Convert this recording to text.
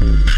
Mm.